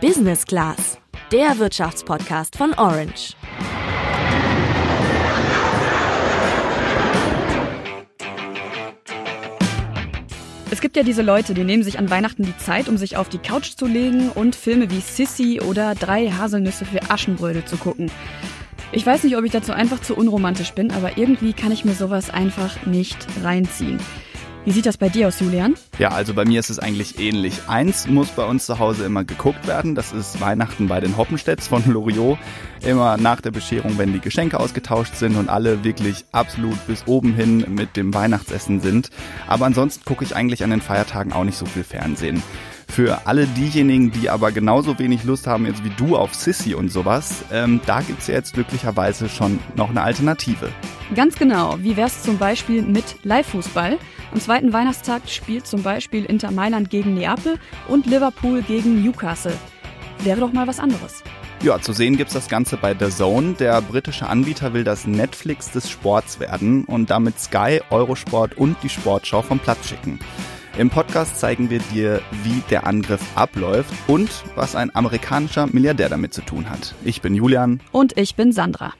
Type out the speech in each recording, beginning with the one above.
Business Class, der Wirtschaftspodcast von Orange. Es gibt ja diese Leute, die nehmen sich an Weihnachten die Zeit, um sich auf die Couch zu legen und Filme wie Sissy oder Drei Haselnüsse für Aschenbrödel zu gucken. Ich weiß nicht, ob ich dazu einfach zu unromantisch bin, aber irgendwie kann ich mir sowas einfach nicht reinziehen. Wie sieht das bei dir aus, Julian? Ja, also bei mir ist es eigentlich ähnlich. Eins muss bei uns zu Hause immer geguckt werden. Das ist Weihnachten bei den Hoppenstedts von Loriot. Immer nach der Bescherung, wenn die Geschenke ausgetauscht sind und alle wirklich absolut bis oben hin mit dem Weihnachtsessen sind. Aber ansonsten gucke ich eigentlich an den Feiertagen auch nicht so viel Fernsehen. Für alle diejenigen, die aber genauso wenig Lust haben jetzt wie du auf Sissy und sowas, ähm, da gibt's ja jetzt glücklicherweise schon noch eine Alternative. Ganz genau. Wie wär's zum Beispiel mit Live-Fußball? Am zweiten Weihnachtstag spielt zum Beispiel Inter Mailand gegen Neapel und Liverpool gegen Newcastle. Wäre doch mal was anderes. Ja, zu sehen gibt's das Ganze bei The Zone. Der britische Anbieter will das Netflix des Sports werden und damit Sky, Eurosport und die Sportschau vom Platz schicken. Im Podcast zeigen wir dir, wie der Angriff abläuft und was ein amerikanischer Milliardär damit zu tun hat. Ich bin Julian. Und ich bin Sandra.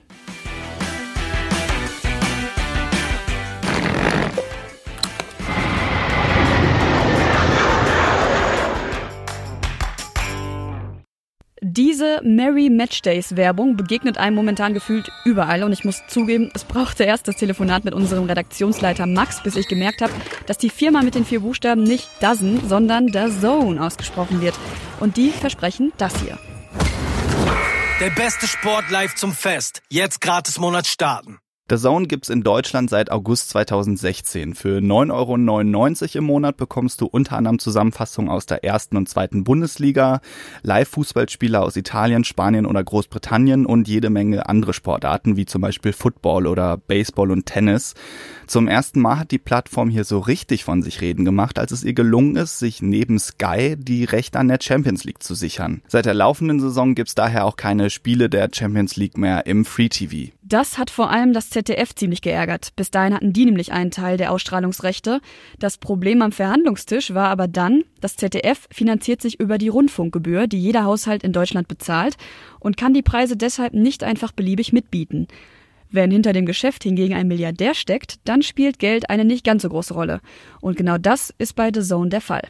Diese Merry Matchdays Werbung begegnet einem momentan gefühlt überall und ich muss zugeben, es brauchte erst das Telefonat mit unserem Redaktionsleiter Max, bis ich gemerkt habe, dass die Firma mit den vier Buchstaben nicht Dozen, sondern The Zone ausgesprochen wird. Und die versprechen das hier. Der beste Sport live zum Fest. Jetzt gratis Monat starten. The Zone gibt's in Deutschland seit August 2016. Für 9,99 Euro im Monat bekommst du unter anderem Zusammenfassungen aus der ersten und zweiten Bundesliga, Live-Fußballspieler aus Italien, Spanien oder Großbritannien und jede Menge andere Sportarten, wie zum Beispiel Football oder Baseball und Tennis. Zum ersten Mal hat die Plattform hier so richtig von sich reden gemacht, als es ihr gelungen ist, sich neben Sky die Rechte an der Champions League zu sichern. Seit der laufenden Saison gibt's daher auch keine Spiele der Champions League mehr im Free TV. Das hat vor allem das ZDF ziemlich geärgert. Bis dahin hatten die nämlich einen Teil der Ausstrahlungsrechte. Das Problem am Verhandlungstisch war aber dann, das ZDF finanziert sich über die Rundfunkgebühr, die jeder Haushalt in Deutschland bezahlt und kann die Preise deshalb nicht einfach beliebig mitbieten. Wenn hinter dem Geschäft hingegen ein Milliardär steckt, dann spielt Geld eine nicht ganz so große Rolle. Und genau das ist bei The Zone der Fall.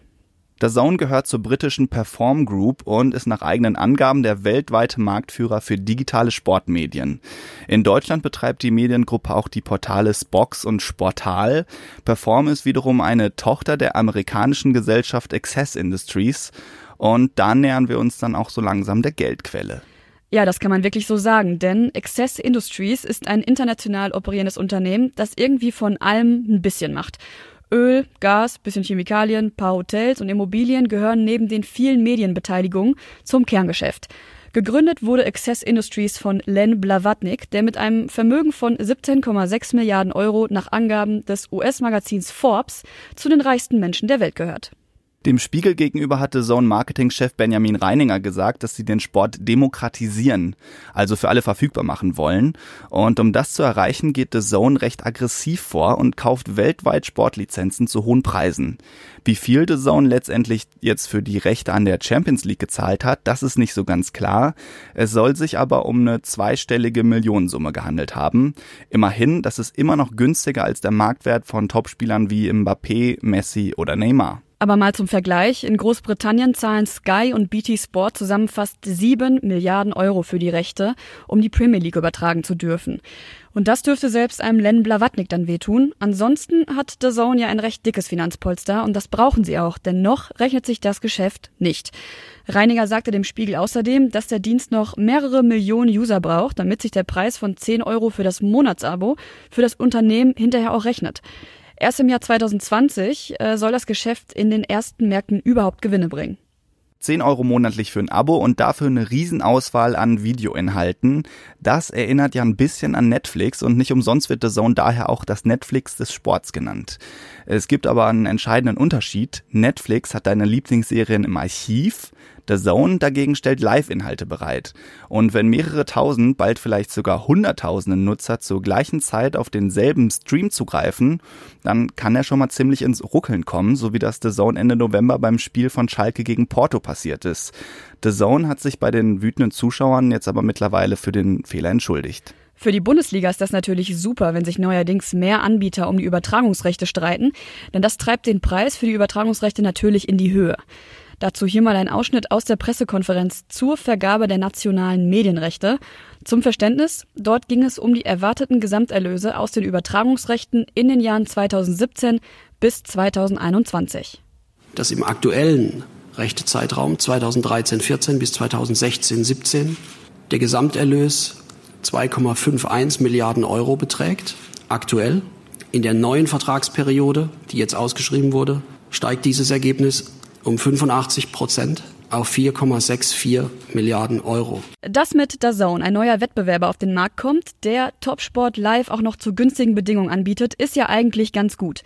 Der Zone gehört zur britischen Perform Group und ist nach eigenen Angaben der weltweite Marktführer für digitale Sportmedien. In Deutschland betreibt die Mediengruppe auch die Portale Spox und Sportal. Perform ist wiederum eine Tochter der amerikanischen Gesellschaft Access Industries und da nähern wir uns dann auch so langsam der Geldquelle. Ja, das kann man wirklich so sagen, denn Access Industries ist ein international operierendes Unternehmen, das irgendwie von allem ein bisschen macht. Öl, Gas, bisschen Chemikalien, paar Hotels und Immobilien gehören neben den vielen Medienbeteiligungen zum Kerngeschäft. Gegründet wurde Access Industries von Len Blavatnik, der mit einem Vermögen von 17,6 Milliarden Euro nach Angaben des US-Magazins Forbes zu den reichsten Menschen der Welt gehört. Dem Spiegel gegenüber hatte Zone-Marketing-Chef Benjamin Reininger gesagt, dass sie den Sport demokratisieren, also für alle verfügbar machen wollen. Und um das zu erreichen, geht The Zone recht aggressiv vor und kauft weltweit Sportlizenzen zu hohen Preisen. Wie viel The Zone letztendlich jetzt für die Rechte an der Champions League gezahlt hat, das ist nicht so ganz klar. Es soll sich aber um eine zweistellige Millionensumme gehandelt haben. Immerhin, das ist immer noch günstiger als der Marktwert von Topspielern wie Mbappé, Messi oder Neymar. Aber mal zum Vergleich. In Großbritannien zahlen Sky und BT Sport zusammen fast sieben Milliarden Euro für die Rechte, um die Premier League übertragen zu dürfen. Und das dürfte selbst einem Len Blavatnik dann wehtun. Ansonsten hat The Zone ja ein recht dickes Finanzpolster und das brauchen sie auch, denn noch rechnet sich das Geschäft nicht. Reiniger sagte dem Spiegel außerdem, dass der Dienst noch mehrere Millionen User braucht, damit sich der Preis von 10 Euro für das Monatsabo für das Unternehmen hinterher auch rechnet. Erst im Jahr 2020 äh, soll das Geschäft in den ersten Märkten überhaupt Gewinne bringen. 10 Euro monatlich für ein Abo und dafür eine Riesenauswahl an Videoinhalten. Das erinnert ja ein bisschen an Netflix und nicht umsonst wird The Zone daher auch das Netflix des Sports genannt. Es gibt aber einen entscheidenden Unterschied. Netflix hat deine Lieblingsserien im Archiv, The Zone dagegen stellt Live-Inhalte bereit. Und wenn mehrere tausend, bald vielleicht sogar hunderttausende Nutzer zur gleichen Zeit auf denselben Stream zugreifen, dann kann er schon mal ziemlich ins Ruckeln kommen, so wie das The Zone Ende November beim Spiel von Schalke gegen Porto passiert ist. The Zone hat sich bei den wütenden Zuschauern jetzt aber mittlerweile für den Fehler entschuldigt. Für die Bundesliga ist das natürlich super, wenn sich neuerdings mehr Anbieter um die Übertragungsrechte streiten, denn das treibt den Preis für die Übertragungsrechte natürlich in die Höhe. Dazu hier mal ein Ausschnitt aus der Pressekonferenz zur Vergabe der nationalen Medienrechte. Zum Verständnis, dort ging es um die erwarteten Gesamterlöse aus den Übertragungsrechten in den Jahren 2017 bis 2021. Dass im aktuellen Rechtezeitraum 2013-14 bis 2016-17 der Gesamterlös 2,51 Milliarden Euro beträgt. Aktuell in der neuen Vertragsperiode, die jetzt ausgeschrieben wurde, steigt dieses Ergebnis um 85 Prozent auf 4,64 Milliarden Euro. Dass mit DAZN ein neuer Wettbewerber auf den Markt kommt, der Topsport Live auch noch zu günstigen Bedingungen anbietet, ist ja eigentlich ganz gut.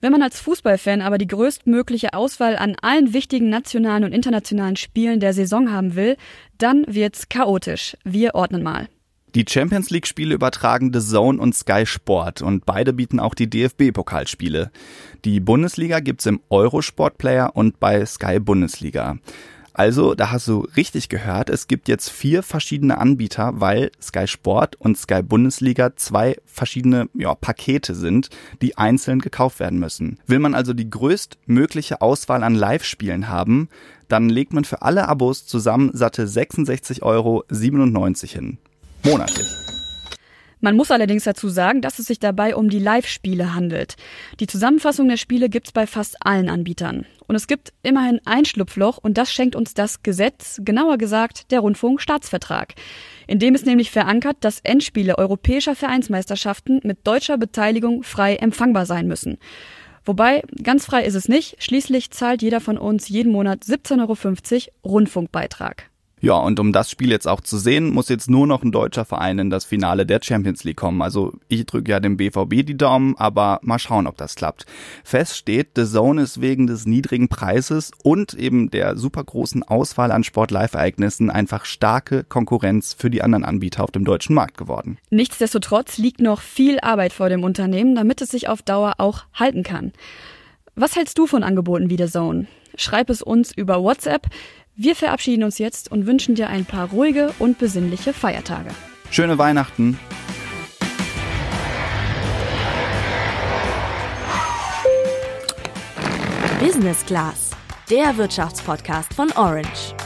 Wenn man als Fußballfan aber die größtmögliche Auswahl an allen wichtigen nationalen und internationalen Spielen der Saison haben will, dann wird's chaotisch. Wir ordnen mal. Die Champions League Spiele übertragen The Zone und Sky Sport und beide bieten auch die DFB Pokalspiele. Die Bundesliga gibt's im Eurosport Player und bei Sky Bundesliga. Also, da hast du richtig gehört, es gibt jetzt vier verschiedene Anbieter, weil Sky Sport und Sky Bundesliga zwei verschiedene ja, Pakete sind, die einzeln gekauft werden müssen. Will man also die größtmögliche Auswahl an Live-Spielen haben, dann legt man für alle Abos zusammen satte 66,97 Euro hin monatlich. Man muss allerdings dazu sagen, dass es sich dabei um die Live-Spiele handelt. Die Zusammenfassung der Spiele gibt's bei fast allen Anbietern. Und es gibt immerhin ein Schlupfloch und das schenkt uns das Gesetz, genauer gesagt der Rundfunkstaatsvertrag. In dem ist nämlich verankert, dass Endspiele europäischer Vereinsmeisterschaften mit deutscher Beteiligung frei empfangbar sein müssen. Wobei, ganz frei ist es nicht. Schließlich zahlt jeder von uns jeden Monat 17,50 Euro Rundfunkbeitrag. Ja, und um das Spiel jetzt auch zu sehen, muss jetzt nur noch ein deutscher Verein in das Finale der Champions League kommen. Also ich drücke ja dem BVB die Daumen, aber mal schauen, ob das klappt. Fest steht, The Zone ist wegen des niedrigen Preises und eben der super großen Auswahl an Sport-Live-Ereignissen einfach starke Konkurrenz für die anderen Anbieter auf dem deutschen Markt geworden. Nichtsdestotrotz liegt noch viel Arbeit vor dem Unternehmen, damit es sich auf Dauer auch halten kann. Was hältst du von Angeboten wie The Zone? Schreib es uns über WhatsApp. Wir verabschieden uns jetzt und wünschen dir ein paar ruhige und besinnliche Feiertage. Schöne Weihnachten. Business Class, der Wirtschaftspodcast von Orange.